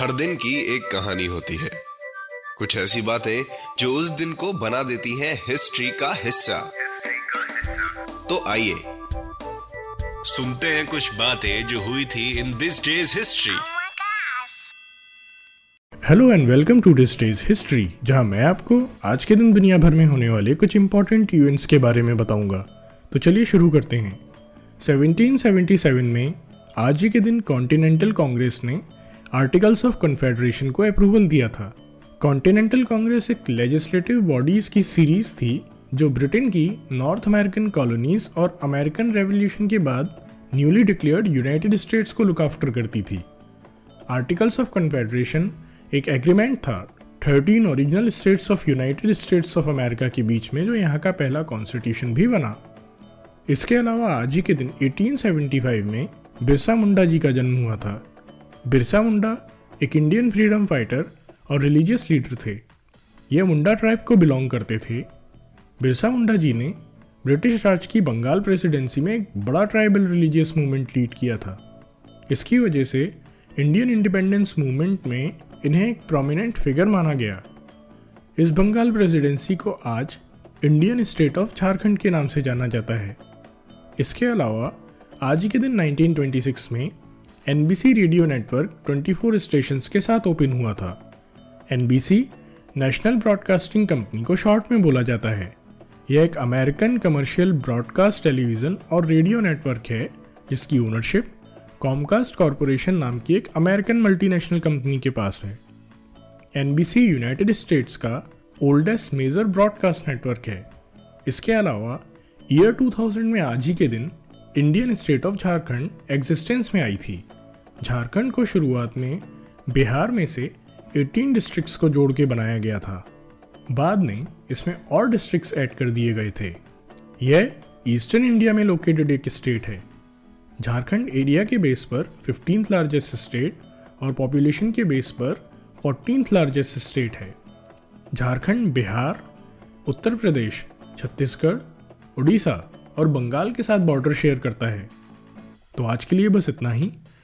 हर दिन की एक कहानी होती है। कुछ ऐसी बातें जो उस दिन को बना देती हैं हिस्ट्री का हिस्सा। तो आइए। सुनते हैं कुछ बातें जो हुई थी in this day's history. Hello and welcome to this day's history जहाँ मैं आपको आज के दिन दुनिया भर में होने वाले कुछ इंपॉर्टेंट इवेंट्स के बारे में बताऊँगा। तो चलिए शुरू करते हैं। 1777 में आज ही के दिन कॉन्टिनेंटल कांग्रेस ने आर्टिकल्स ऑफ़ कन्फेडरेशन को अप्रूवल दिया था। कॉन्टिनेंटल कांग्रेस एक लेजिस्लेटिव बॉडीज की सीरीज़ थी, जो ब्रिटेन की नॉर्थ अमेरिकन कॉलोनीज और अमेरिकन रेवोल्यूशन के बाद न्यूली डिक्लेयर्ड यूनाइटेड स्टेट्स को लुक आफ्टर करती थी। आर्टिकल्स ऑफ़ कन्फेडरेशन एक एग्रीमेंट था 13 original states of United States of America के बीच में, जो यहाँ का पहला कॉन्स्टिट्यूशन भी बना। इसके अलावा आज ही के दिन 1875 में बिरसा मुंडा जी का जन्म हुआ था। बिरसा मुंडा, एक इंडियन फ्रीडम फाइटर और रिलीजियस लीडर थे। ये मुंडा ट्राइब को बिलोंग करते थे। बिरसा मुंडा जी ने ब्रिटिश राज की बंगाल प्रेसिडेंसी में एक बड़ा ट्राइबल रिलीजियस मूवमेंट लीड किया था। इसकी वजह से इंडियन इंडिपेंडेंस मूवमेंट में इन्हें एक प्रोमिनेंट फिगर माना गया। इस बंगाल प्रेसिडेंसी को आज इंडियन स्टेट ऑफ़ झारखंड के नाम से जाना जाता है। इसके अलावा, आज के दिन 1926 में NBC रेडियो नेटवर्क 24 स्टेशंस के साथ ओपन हुआ था। NBC नेशनल ब्रॉडकास्टिंग कंपनी को शॉर्ट में बोला जाता है। यह एक अमेरिकन कमर्शियल ब्रॉडकास्ट टेलीविज़न और रेडियो नेटवर्क है, जिसकी ओनरशिप कॉमकास्ट कॉरपोरेशन नाम की एक अमेरिकन मल्टीनेशनल कंपनी के पास है। एन यूनाइटेड स्टेट्स का ओल्डेस्ट मेजर ब्रॉडकास्ट नेटवर्क है। इसके अलावा ईयर 2000 में आज ही के दिन Indian state of Jharkhand existence में आई थी। झारखंड को शुरुआत में बिहार में से 18 डिस्ट्रिक्ट्स को जोड़ के बनाया गया था। बाद में इसमें और डिस्ट्रिक्ट्स ऐड कर दिए गए थे। यह ईस्टर्न इंडिया में लोकेटेड एक स्टेट है। झारखंड एरिया के बेस पर फिफ्टीन लार्जेस्ट स्टेट और पॉपुलेशन के बेस पर फोर्टीनथ लार्जेस्ट स्टेट है। झारखंड, बिहार, उत्तर प्रदेश, छत्तीसगढ़, उड़ीसा और बंगाल के साथ बॉर्डर शेयर करता है। तो आज के लिए बस इतना ही।